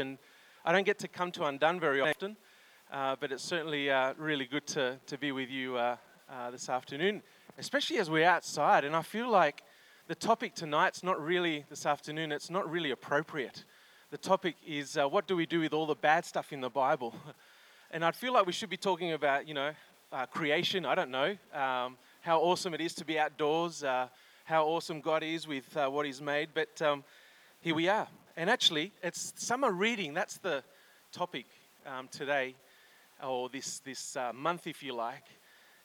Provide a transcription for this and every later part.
And I don't get to come to Undone very often, uh, but it's certainly uh, really good to, to be with you uh, uh, this afternoon, especially as we're outside. And I feel like the topic tonight's not really this afternoon, it's not really appropriate. The topic is uh, what do we do with all the bad stuff in the Bible? And I feel like we should be talking about, you know, uh, creation. I don't know um, how awesome it is to be outdoors, how awesome God is with what He's made. But um, here we are. And actually, it's summer reading. That's the topic um, today, or this, this uh, month, if you like.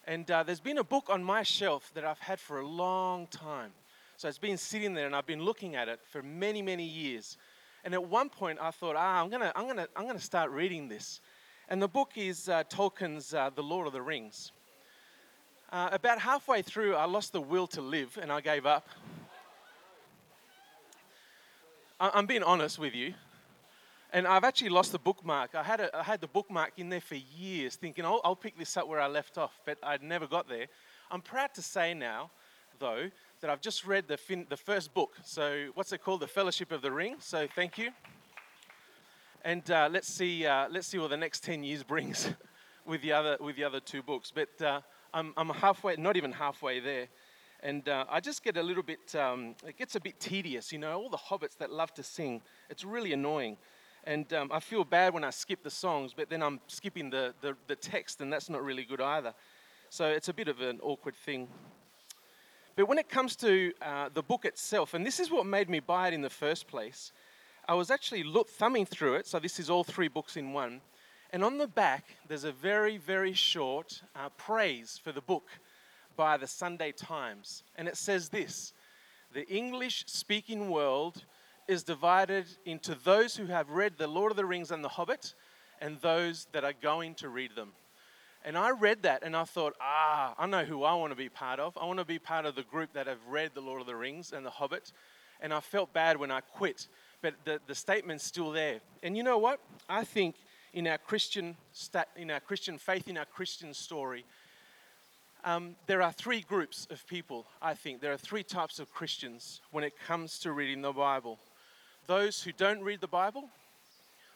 And uh, there's been a book on my shelf that I've had for a long time. So it's been sitting there, and I've been looking at it for many, many years. And at one point, I thought, ah, I'm to I'm gonna, I'm gonna start reading this. And the book is uh, Tolkien's uh, The Lord of the Rings. Uh, about halfway through, I lost the will to live, and I gave up. I'm being honest with you. And I've actually lost the bookmark. I had, a, I had the bookmark in there for years, thinking, I'll pick this up where I left off, but I'd never got there. I'm proud to say now, though, that I've just read the, fin- the first book. So, what's it called? The Fellowship of the Ring. So, thank you. And uh, let's, see, uh, let's see what the next 10 years brings with, the other, with the other two books. But uh, I'm, I'm halfway, not even halfway there. And uh, I just get a little bit, um, it gets a bit tedious, you know, all the hobbits that love to sing. It's really annoying. And um, I feel bad when I skip the songs, but then I'm skipping the, the, the, text, and that's not really good either. So it's a bit of an awkward thing. But when it comes to uh, the book itself, and this is what made me buy it in the first place, I was actually look, thumbing through it. So this is all three books in one. And on the back, there's a very, very short uh, praise for the book by the Sunday Times. And it says this The English speaking world is divided into those who have read The Lord of the Rings and The Hobbit and those that are going to read them. And I read that and I thought, ah, I know who I want to be part of. I want to be part of the group that have read The Lord of the Rings and The Hobbit. And I felt bad when I quit, but the, the statement's still there. And you know what? I think in our Christian, in our Christian faith, in our Christian story, um, there are three groups of people, I think. There are three types of Christians when it comes to reading the Bible those who don't read the Bible,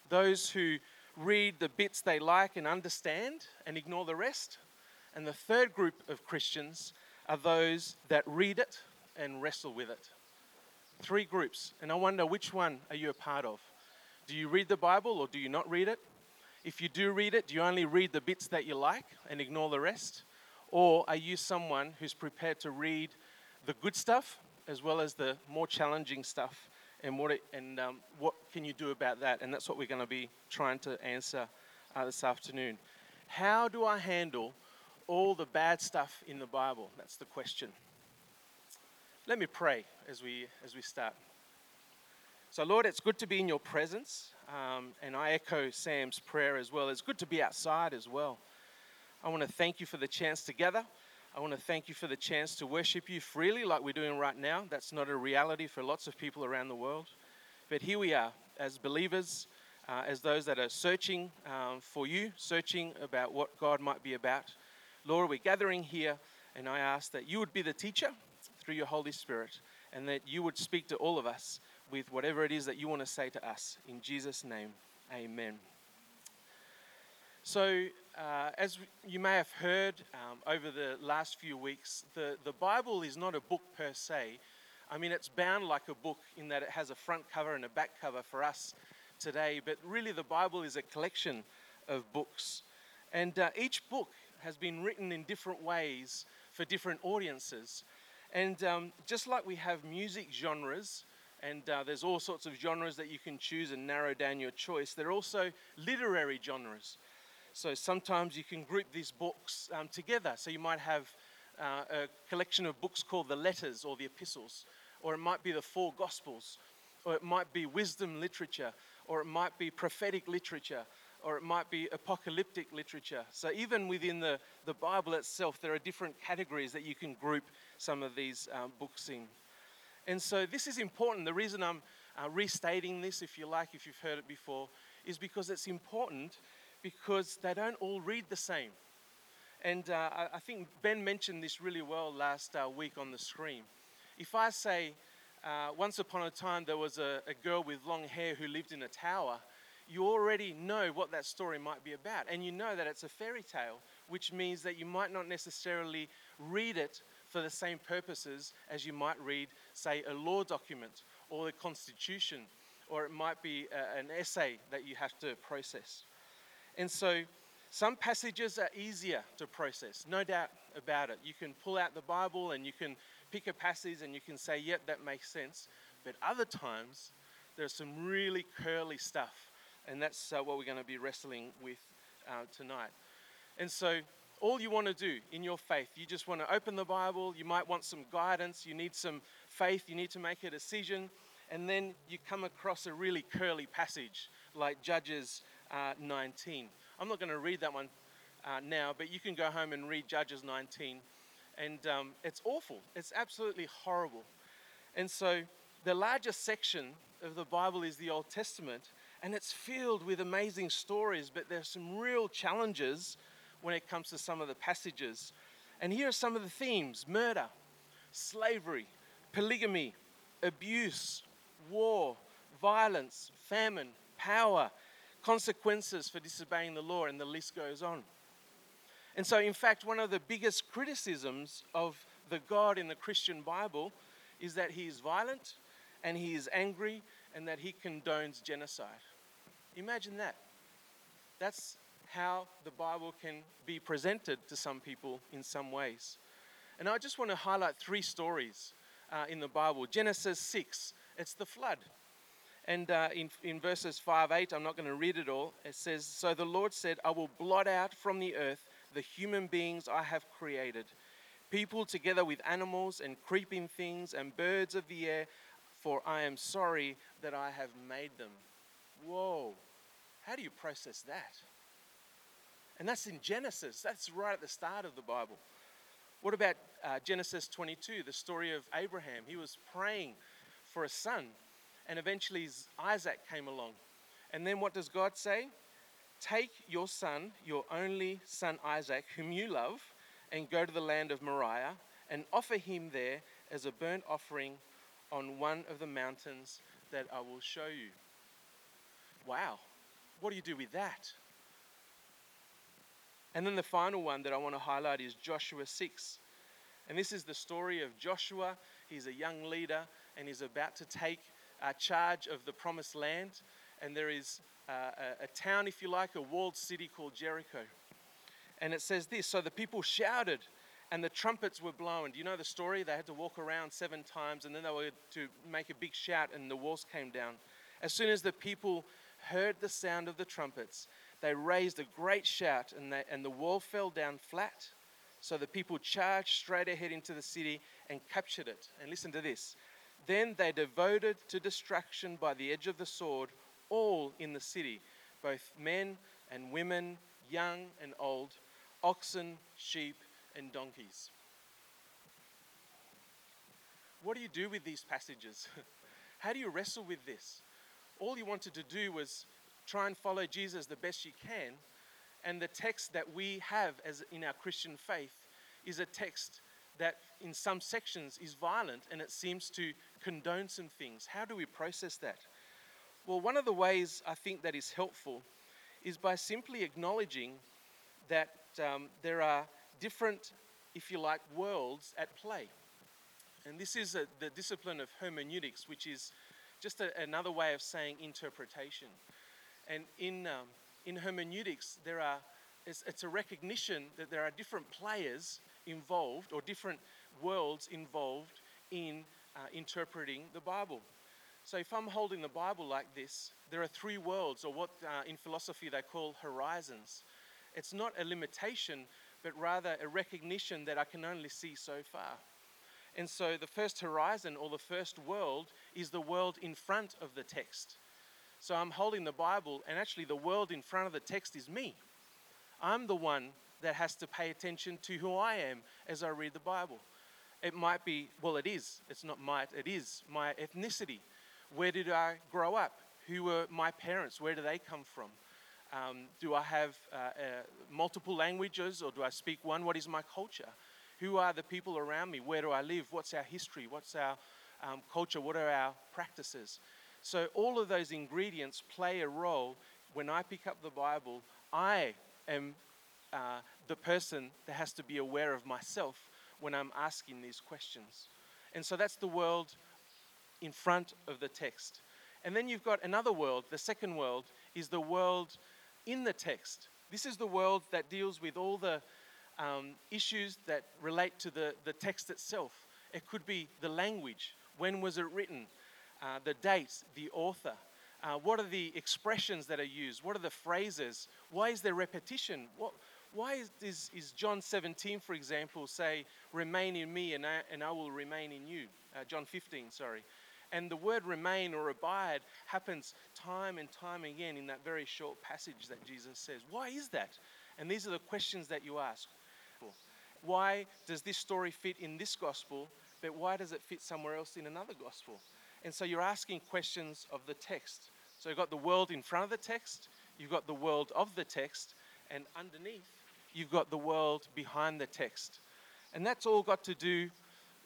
those who read the bits they like and understand and ignore the rest, and the third group of Christians are those that read it and wrestle with it. Three groups, and I wonder which one are you a part of? Do you read the Bible or do you not read it? If you do read it, do you only read the bits that you like and ignore the rest? Or are you someone who's prepared to read the good stuff as well as the more challenging stuff? And what, it, and, um, what can you do about that? And that's what we're going to be trying to answer uh, this afternoon. How do I handle all the bad stuff in the Bible? That's the question. Let me pray as we, as we start. So, Lord, it's good to be in your presence. Um, and I echo Sam's prayer as well. It's good to be outside as well. I want to thank you for the chance to gather. I want to thank you for the chance to worship you freely, like we're doing right now. That's not a reality for lots of people around the world. But here we are, as believers, uh, as those that are searching um, for you, searching about what God might be about. Lord, we're gathering here, and I ask that you would be the teacher through your Holy Spirit, and that you would speak to all of us with whatever it is that you want to say to us. In Jesus' name, amen. So, uh, as you may have heard um, over the last few weeks, the, the Bible is not a book per se. I mean, it's bound like a book in that it has a front cover and a back cover for us today, but really the Bible is a collection of books. And uh, each book has been written in different ways for different audiences. And um, just like we have music genres, and uh, there's all sorts of genres that you can choose and narrow down your choice, there are also literary genres. So sometimes you can group these books um, together. So you might have uh, a collection of books called the letters or the epistles, or it might be the four gospels, or it might be wisdom literature, or it might be prophetic literature, or it might be apocalyptic literature. So even within the, the Bible itself, there are different categories that you can group some of these um, books in. And so this is important. The reason I'm uh, restating this, if you like, if you've heard it before, is because it's important because they don't all read the same. And uh, I think Ben mentioned this really well last uh, week on the screen. If I say, uh, once upon a time there was a, a, girl with long hair who lived in a tower, you already know what that story might be about. And you know that it's a fairy tale, which means that you might not necessarily read it for the same purposes as you might read, say, a law document or a constitution, or it might be a, an essay that you have to process. And so, some passages are easier to process, no doubt about it. You can pull out the Bible and you can pick a passage and you can say, yep, that makes sense. But other times, there's some really curly stuff. And that's uh, what we're going to be wrestling with uh, tonight. And so, all you want to do in your faith, you just want to open the Bible, you might want some guidance, you need some faith, you need to make a decision, and then you come across a really curly passage like Judges uh, 19. I'm not going to read that one uh, now, but you can go home and read Judges 19. And um, it's awful, it's absolutely horrible. And so, the largest section of the Bible is the Old Testament, and it's filled with amazing stories, but there's some real challenges when it comes to some of the passages. And here are some of the themes murder, slavery, polygamy, abuse, war, violence, famine, power, consequences for disobeying the law, and the list goes on. And so, in fact, one of the biggest criticisms of the God in the Christian Bible is that he is violent and he is angry and that he condones genocide. Imagine that. That's how the Bible can be presented to some people in some ways. And I just want to highlight three stories uh, in the Bible. Genesis 6, it's the flood. And uh, in, in verses 5 8, I'm not going to read it all. It says, So the Lord said, I will blot out from the earth the human beings I have created, people together with animals and creeping things and birds of the air, for I am sorry that I have made them. Whoa. How do you process that? And that's in Genesis. That's right at the start of the Bible. What about uh, Genesis 22, the story of Abraham? He was praying for a son, and eventually Isaac came along. And then what does God say? Take your son, your only son Isaac, whom you love, and go to the land of Moriah and offer him there as a burnt offering on one of the mountains that I will show you. Wow. What do you do with that? And then the final one that I want to highlight is Joshua 6. And this is the story of Joshua. He's a young leader and he's about to take uh, charge of the promised land. And there is uh, a, a town, if you like, a walled city called Jericho. And it says this So the people shouted and the trumpets were blown. Do you know the story? They had to walk around seven times and then they were to make a big shout and the walls came down. As soon as the people heard the sound of the trumpets, they raised a great shout, and, they, and the wall fell down flat. So the people charged straight ahead into the city and captured it. And listen to this. Then they devoted to destruction by the edge of the sword all in the city, both men and women, young and old, oxen, sheep, and donkeys. What do you do with these passages? How do you wrestle with this? All you wanted to do was try and follow Jesus the best you can. And the text that we have as in our Christian faith is a text that in some sections is violent and it seems to condone some things. How do we process that? Well, one of the ways I think that is helpful is by simply acknowledging that um, there are different, if you like, worlds at play. And this is a, the discipline of hermeneutics, which is just a, another way of saying interpretation. And in, um, in hermeneutics, there are, it's, it's a recognition that there are different players involved or different worlds involved in uh, interpreting the Bible. So if I'm holding the Bible like this, there are three worlds, or what uh, in philosophy they call horizons. It's not a limitation, but rather a recognition that I can only see so far. And so the first horizon or the first world is the world in front of the text. So I'm holding the Bible, and actually, the world in front of the text is me. I'm the one that has to pay attention to who I am as I read the Bible. It might be, well, it is. It's not might, it is my ethnicity. Where did I grow up? Who were my parents? Where do they come from? Um, do I have uh, uh, multiple languages or do I speak one? What is my culture? Who are the people around me? Where do I live? What's our history? What's our um, culture? What are our practices? So, all of those ingredients play a role when I pick up the Bible, I am uh, the person that has to be aware of myself when I'm asking these questions. And so that's the world in front of the text. And then you've got another world. The second world is the world in the text. This is the world that deals with all the um, issues that relate to the, the text itself. It could be the language. When was it written? Uh, the dates, the author. Uh, what are the expressions that are used? What are the phrases? Why is there repetition? What, why is, is, is, John 17, for example, say, remain in me and I, and I will remain in you? Uh, John 15, sorry. And the word remain or abide happens time and time again in that very short passage that Jesus says. Why is that? And these are the questions that you ask. Why does this story fit in this gospel, but why does it fit somewhere else in another gospel? And so you're asking questions of the text. So you've got the world in front of the text, you've got the world of the text, and underneath, you've got the world behind the text. And that's all got to do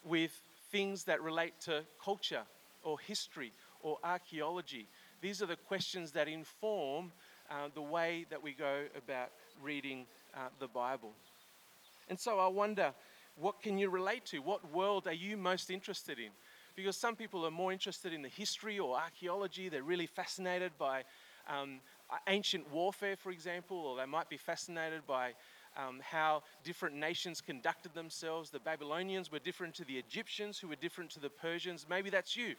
with things that relate to culture or history or archaeology. These are the questions that inform uh, the way that we go about reading uh, the Bible. And so I wonder, what can you relate to? What world are you most interested in? Because some people are more interested in the history or archaeology, they're really fascinated by um, ancient warfare, for example, or they might be fascinated by um, how different nations conducted themselves. The Babylonians were different to the Egyptians, who were different to the Persians. Maybe that's you.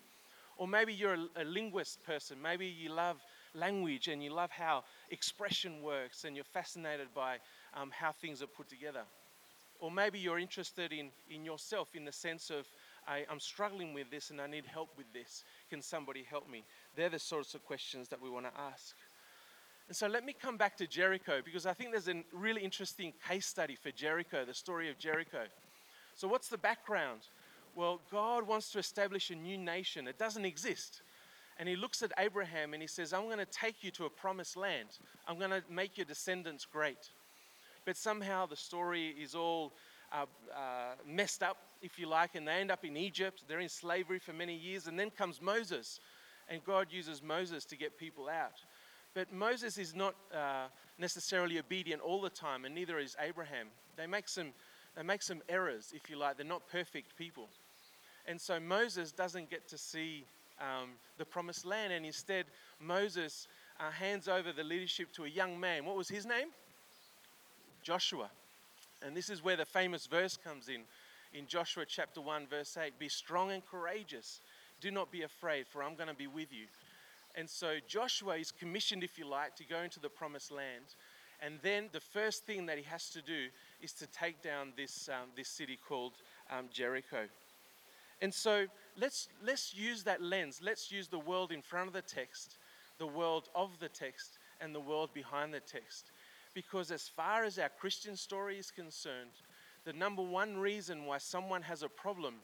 Or maybe you're a, a linguist person. Maybe you love language and you love how expression works and you're fascinated by um, how things are put together. Or maybe you're interested in, in yourself in the sense of, I, I'm struggling with this and I need help with this. Can somebody help me? They're the sorts of questions that we want to ask. And so let me come back to Jericho because I think there's a really interesting case study for Jericho, the story of Jericho. So, what's the background? Well, God wants to establish a new nation. It doesn't exist. And he looks at Abraham and he says, I'm going to take you to a promised land. I'm going to make your descendants great. But somehow the story is all uh, uh, messed up, if you like, and they end up in Egypt. They're in slavery for many years. And then comes Moses. And God uses Moses to get people out. But Moses is not uh, necessarily obedient all the time, and neither is Abraham. They make some, they make some errors, if you like. They're not perfect people. And so Moses doesn't get to see um, the promised land, and instead, Moses uh, hands over the leadership to a young man. What was his name? Joshua. And this is where the famous verse comes in, in Joshua chapter 1, verse 8 Be strong and courageous. Do not be afraid, for I'm going to be with you. And so Joshua is commissioned, if you like, to go into the promised land. And then the first thing that he has to do is to take down this, um, this city called um, Jericho. And so let's, let's use that lens. Let's use the world in front of the text, the world of the text, and the world behind the text. Because as far as our Christian story is concerned, the number one reason why someone has a problem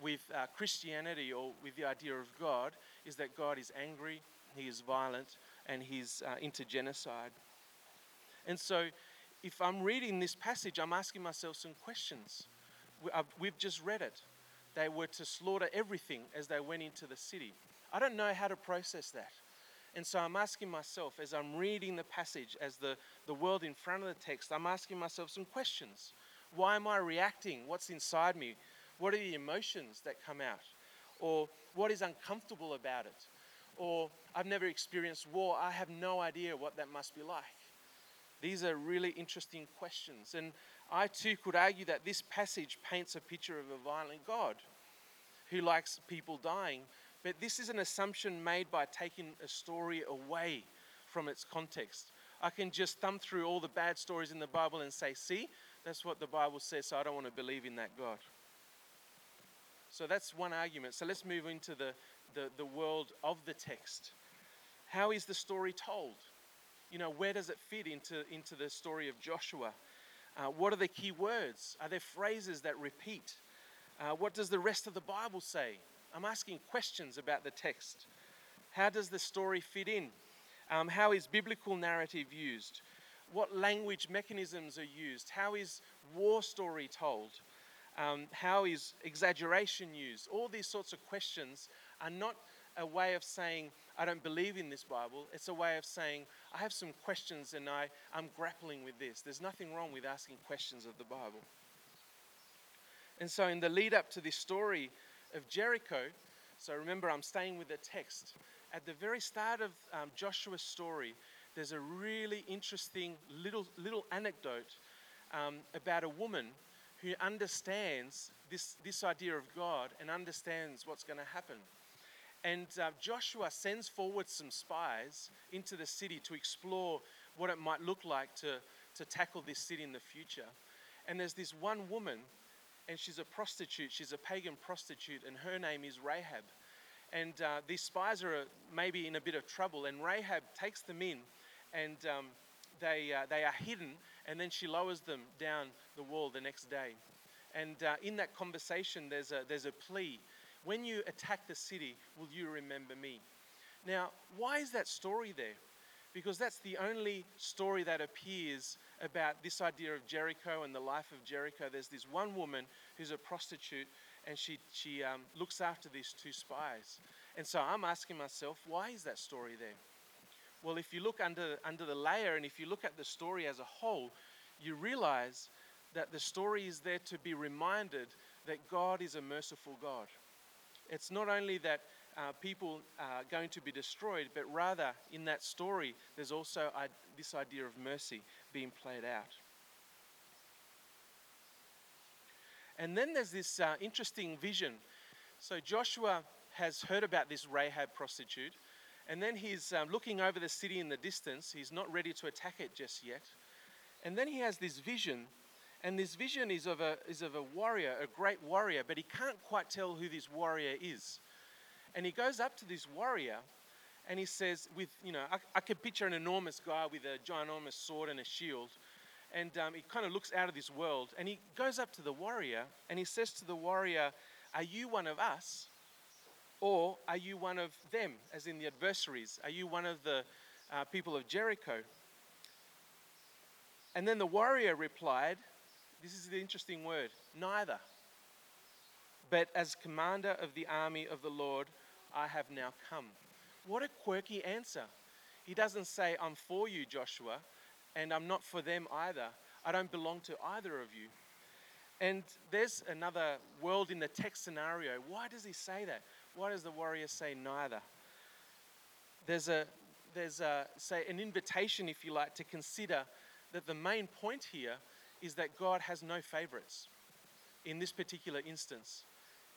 with uh, Christianity or with the idea of God is that God is angry, he is violent, and he's uh, into genocide. And so, if I'm reading this passage, I'm asking myself some questions. We've just read it. They were to slaughter everything as they went into the city. I don't know how to process that. And so I'm asking myself, as I'm reading the passage, as the, the world in front of the text, I'm asking myself some questions. Why am I reacting? What's inside me? What are the emotions that come out? Or what is uncomfortable about it? Or I've never experienced war, I have no idea what that must be like. These are really interesting questions. And I too could argue that this passage paints a picture of a violent God who likes people dying. But this is an assumption made by taking a story away from its context. I can just thumb through all the bad stories in the Bible and say, see, that's what the Bible says, so I don't want to believe in that God. So that's one argument. So let's move into the, the, the world of the text. How is the story told? You know, where does it fit into, into the story of Joshua? Uh, what are the key words? Are there phrases that repeat? Uh, what does the rest of the Bible say? I'm asking questions about the text. How does the story fit in? Um, how is biblical narrative used? What language mechanisms are used? How is war story told? Um, how is exaggeration used? All these sorts of questions are not a way of saying, I don't believe in this Bible. It's a way of saying, I have some questions and I, I'm grappling with this. There's nothing wrong with asking questions of the Bible. And so, in the lead up to this story of Jericho, so remember, I'm staying with the text. At the very start of um, Joshua's story, there's a really interesting little, little anecdote um, about a woman who understands this, this idea of God and understands what's going to happen. And uh, Joshua sends forward some spies into the city to explore what it might look like to, to tackle this city in the future. And there's this one woman, and she's a prostitute, she's a pagan prostitute, and her name is Rahab. And uh, these spies are uh, maybe in a bit of trouble, and Rahab takes them in, and um, they, uh, they are hidden, and then she lowers them down the wall the next day. And uh, in that conversation, there's a, there's a plea when you attack the city, will you remember me? Now, why is that story there? Because that's the only story that appears about this idea of Jericho and the life of Jericho. There's this one woman who's a prostitute and she, she um, looks after these two spies. And so I'm asking myself, why is that story there? Well, if you look under, under the layer and if you look at the story as a whole, you realize that the story is there to be reminded that God is a merciful God. It's not only that uh, people are going to be destroyed, but rather in that story, there's also uh, this idea of mercy being played out. And then there's this uh, interesting vision. So Joshua has heard about this Rahab prostitute, and then he's um, looking over the city in the distance. He's not ready to attack it just yet. And then he has this vision and this vision is of, a, is of a warrior, a great warrior, but he can't quite tell who this warrior is. And he goes up to this warrior and he says, with, you know, I, I could picture an enormous guy with a ginormous sword and a shield. And um, he kind of looks out of this world. And he goes up to the warrior and he says to the warrior, Are you one of us? Or are you one of them, as in the adversaries? Are you one of the uh, people of Jericho? And then the warrior replied, this is the interesting word neither. But as commander of the army of the Lord, I have now come. What a quirky answer. He doesn't say, I'm for you, Joshua, and I'm not for them either. I don't belong to either of you. And there's another world in the text scenario. Why does he say that? Why does the warrior say neither? There's a there's a say an invitation, if you like, to consider that the main point here is that God has no favorites in this particular instance.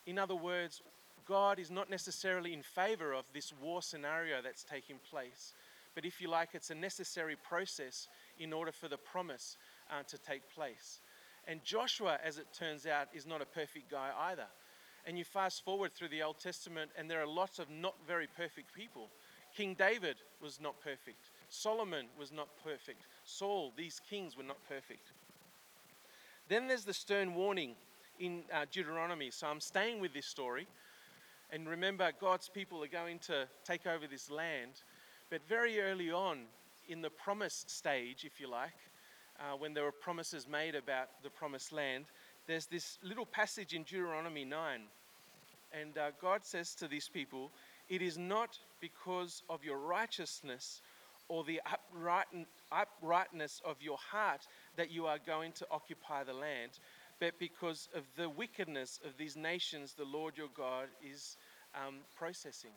In other words, God is not necessarily in favor of this war scenario that's taking place, but if you like, it's a necessary process in order for the promise uh, to take place. And Joshua, as it turns out, is not a perfect guy either. And you fast forward through the Old Testament, and there are lots of not very perfect people. King David was not perfect. Solomon was not perfect. Saul, these kings were not perfect. Then there's the stern warning in uh, Deuteronomy. So I'm staying with this story. And remember, God's people are going to take over this land. But very early on, in the promise stage, if you like, uh, when there were promises made about the promised land, there's this little passage in Deuteronomy 9. And uh, God says to these people, It is not because of your righteousness or the upright, uprightness of your heart that you are going to occupy the land, but because of the wickedness of these nations, the Lord your God is um, processing.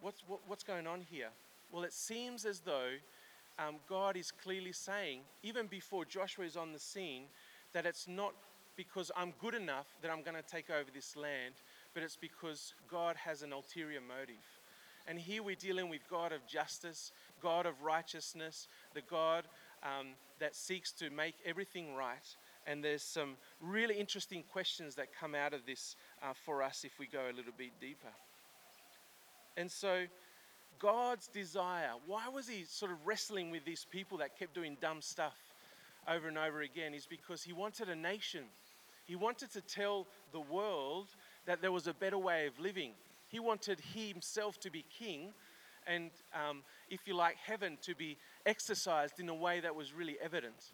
What's, what, what's going on here? Well, it seems as though um, God is clearly saying, even before Joshua is on the scene, that it's not because I'm good enough that I'm going to take over this land, but it's because God has an ulterior motive. And here we're dealing with God of justice, God of righteousness, the God um, that seeks to make everything right. And there's some really interesting questions that come out of this uh, for us if we go a little bit deeper. And so, God's desire, why was He sort of wrestling with these people that kept doing dumb stuff over and over again? Is because He wanted a nation. He wanted to tell the world that there was a better way of living. He wanted Himself to be king and, um, if you like, heaven to be exercised in a way that was really evident.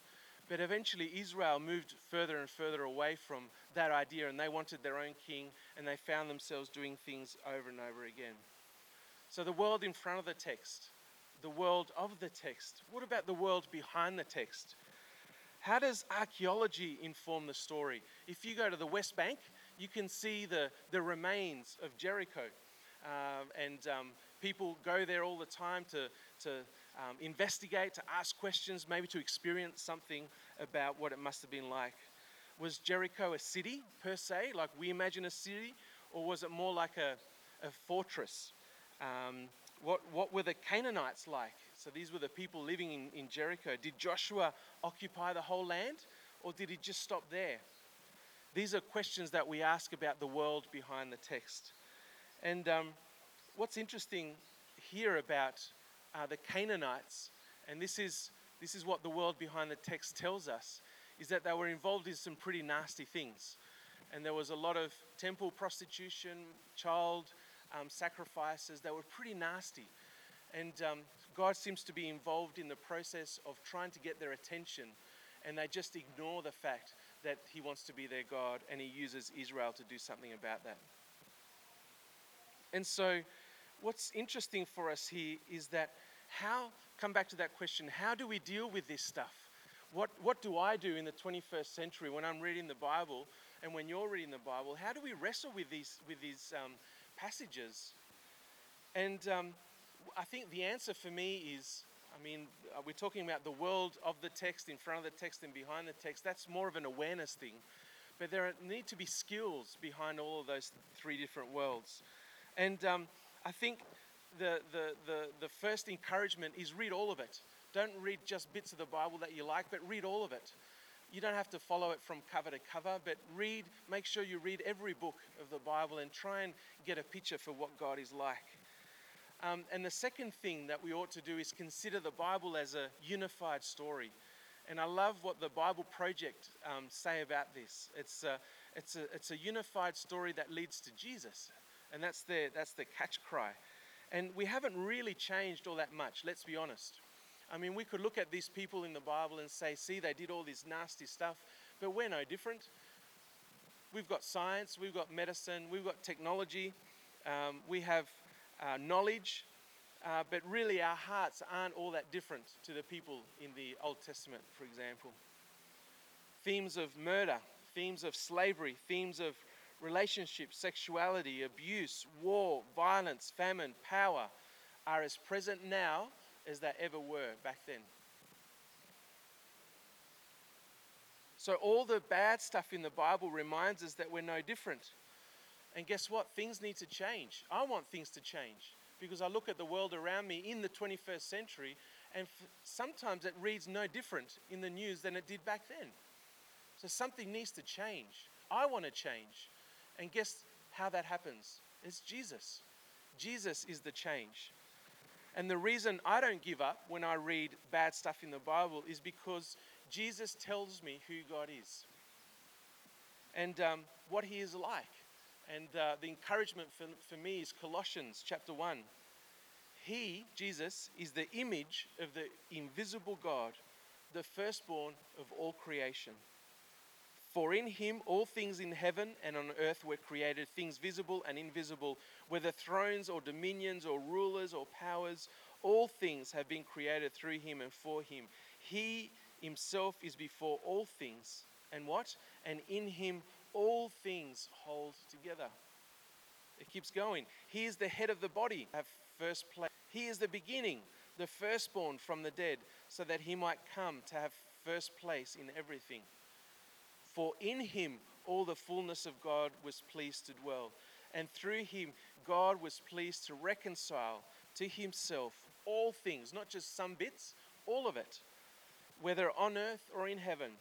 But eventually, Israel moved further and further away from that idea, and they wanted their own king, and they found themselves doing things over and over again. So the world in front of the text, the world of the text. What about the world behind the text? How does archaeology inform the story? If you go to the West Bank, you can see the, the remains of Jericho. Um, and um, people go there all the time to, to um, investigate, to ask questions, maybe to experience something about what it must have been like. Was Jericho a city per se, like we imagine a city, or was it more like a, a fortress? Um, what, what were the Canaanites like? So these were the people living in, in Jericho. Did Joshua occupy the whole land, or did he just stop there? These are questions that we ask about the world behind the text. And um, what's interesting here about uh, the Canaanites, and this is, this is what the world behind the text tells us, is that they were involved in some pretty nasty things. And there was a lot of temple prostitution, child um, sacrifices that were pretty nasty. And um, God seems to be involved in the process of trying to get their attention, and they just ignore the fact that He wants to be their God, and He uses Israel to do something about that. And so, what's interesting for us here is that how, come back to that question, how do we deal with this stuff? What, what do I do in the 21st century when I'm reading the Bible and when you're reading the Bible? How do we wrestle with these, with these um, passages? And um, I think the answer for me is I mean, uh, we're talking about the world of the text, in front of the text, and behind the text. That's more of an awareness thing. But there need to be skills behind all of those three different worlds. And um, I think the, the, the, the first encouragement is read all of it. Don't read just bits of the Bible that you like, but read all of it. You don't have to follow it from cover to cover, but read, make sure you read every book of the Bible and try and get a picture for what God is like. Um, and the second thing that we ought to do is consider the Bible as a unified story. And I love what the Bible Project um, say about this. It's a, it's, a, it's a unified story that leads to Jesus. And that's the, that's the catch cry. And we haven't really changed all that much, let's be honest. I mean, we could look at these people in the Bible and say, see, they did all this nasty stuff, but we're no different. We've got science, we've got medicine, we've got technology, um, we have uh, knowledge, uh, but really our hearts aren't all that different to the people in the Old Testament, for example. Themes of murder, themes of slavery, themes of relationships, sexuality, abuse, war, violence, famine, power are as present now as they ever were back then. So, all the bad stuff in the Bible reminds us that we're no different. And guess what? Things need to change. I want things to change because I look at the world around me in the 21st century, and sometimes it reads no different in the news than it did back then. So something needs to change. I want to change. And guess how that happens? It's Jesus. Jesus is the change. And the reason I don't give up when I read bad stuff in the Bible is because Jesus tells me who God is and um, what He is like. And uh, the encouragement for, for me is Colossians chapter 1. He, Jesus, is the image of the invisible God, the firstborn of all creation. For in him all things in heaven and on earth were created, things visible and invisible, whether thrones or dominions or rulers or powers, all things have been created through him and for him. He himself is before all things. And what? And in him all things hold together. It keeps going. He is the head of the body, have first place. He is the beginning, the firstborn from the dead, so that he might come to have first place in everything. For in him all the fullness of God was pleased to dwell, and through him God was pleased to reconcile to himself all things, not just some bits, all of it, whether on earth or in heaven,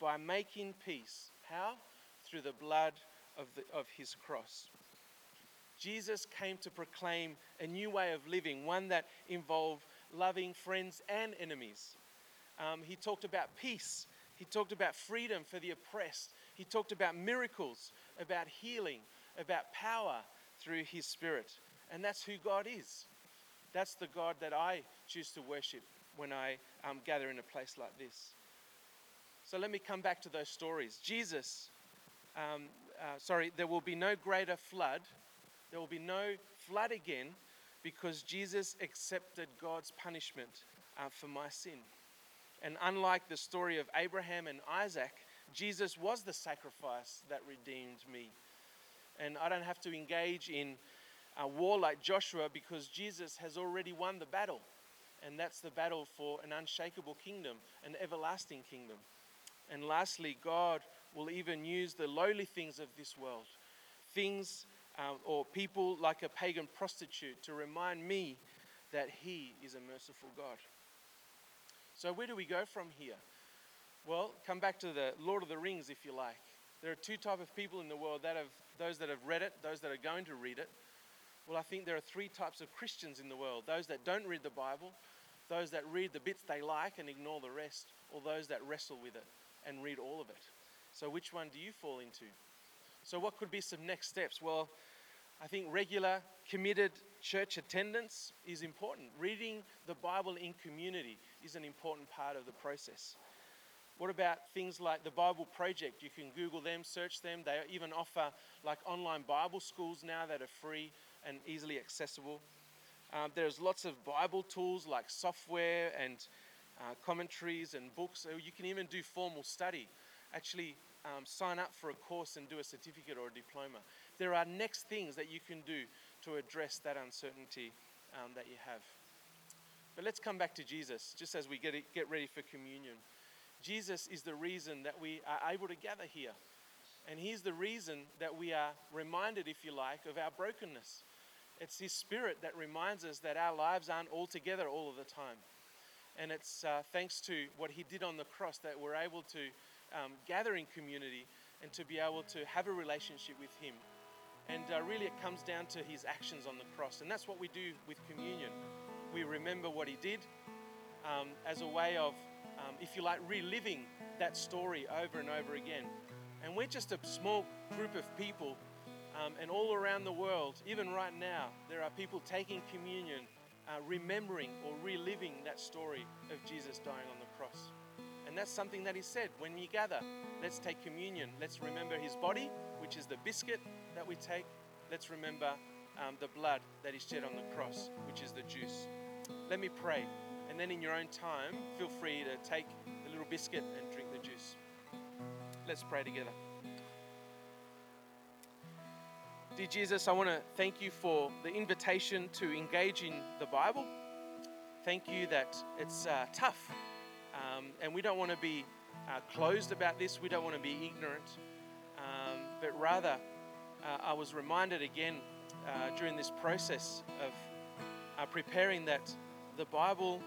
by making peace. How? through the blood of, the, of his cross. Jesus came to proclaim a new way of living, one that involved loving friends and enemies. Um, he talked about peace. He talked about freedom for the oppressed. He talked about miracles, about healing, about power through His Spirit. And that's who God is. That's the God that I choose to worship when I um, gather in a place like this. So let me come back to those stories. Jesus um, uh, sorry, there will be no greater flood. There will be no flood again because Jesus accepted God's punishment uh, for my sin. And unlike the story of Abraham and Isaac, Jesus was the sacrifice that redeemed me. And I don't have to engage in a war like Joshua because Jesus has already won the battle. And that's the battle for an unshakable kingdom, an everlasting kingdom. And lastly, God will even use the lowly things of this world, things uh, or people like a pagan prostitute, to remind me that He is a merciful God. So, where do we go from here? Well, come back to the Lord of the Rings, if you like. There are two type of people in the world that have those that have read it, those that are going to read it. Well, I think there are three types of Christians in the world: those that don't read the Bible, those that read the bits they like and ignore the rest, or those that wrestle with it and read all of it. So, which one do you fall into? So, what could be some next steps? Well, I think regular, committed church attendance is important. Reading the Bible in community is an important part of the process. What about things like the Bible Project? You can Google them, search them. They even offer like online Bible schools now that are free and easily accessible. Um, there's lots of Bible tools like software and uh, commentaries and books. You can even do formal study. Actually, um, sign up for a course and do a certificate or a diploma. There are next things that you can do to address that uncertainty um, that you have. But let's come back to Jesus just as we get, it, get ready for communion. Jesus is the reason that we are able to gather here. And He's the reason that we are reminded, if you like, of our brokenness. It's His Spirit that reminds us that our lives aren't all together all of the time. And it's uh, thanks to what He did on the cross that we're able to um, gather in community and to be able to have a relationship with Him. And uh, really, it comes down to His actions on the cross. And that's what we do with communion. We remember what He did um, as a way of, um, if you like, reliving that story over and over again. And we're just a small group of people um, and all around the world, even right now, there are people taking communion, uh, remembering or reliving that story of Jesus dying on the cross. And that's something that he said when you gather, let's take communion. Let's remember his body, which is the biscuit that we take. Let's remember um, the blood that he shed on the cross, which is the juice. Let me pray. And then in your own time, feel free to take the little biscuit and drink the juice. Let's pray together. Dear Jesus, I want to thank you for the invitation to engage in the Bible. Thank you that it's uh, tough um, and we don't want to be uh, closed about this, we don't want to be ignorant, um, but rather, uh, I was reminded again uh, during this process of uh, preparing that the Bible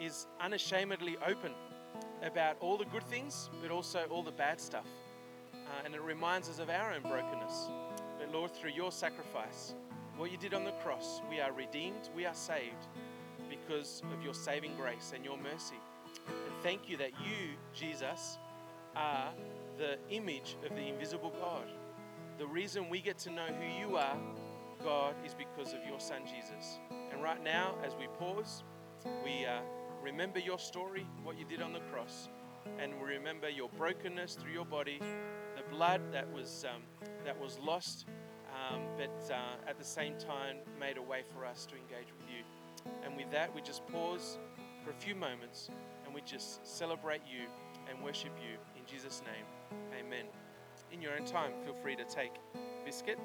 is unashamedly open about all the good things, but also all the bad stuff. Uh, and it reminds us of our own brokenness. But Lord, through your sacrifice, what you did on the cross, we are redeemed, we are saved because of your saving grace and your mercy. And thank you that you, Jesus, are the image of the invisible God. The reason we get to know who you are, God, is because of your Son, Jesus. And right now, as we pause, we uh, remember your story, what you did on the cross, and we remember your brokenness through your body, the blood that was, um, that was lost, um, but uh, at the same time made a way for us to engage with you. And with that, we just pause for a few moments and we just celebrate you and worship you in Jesus' name. Amen. In your own time, feel free to take biscuit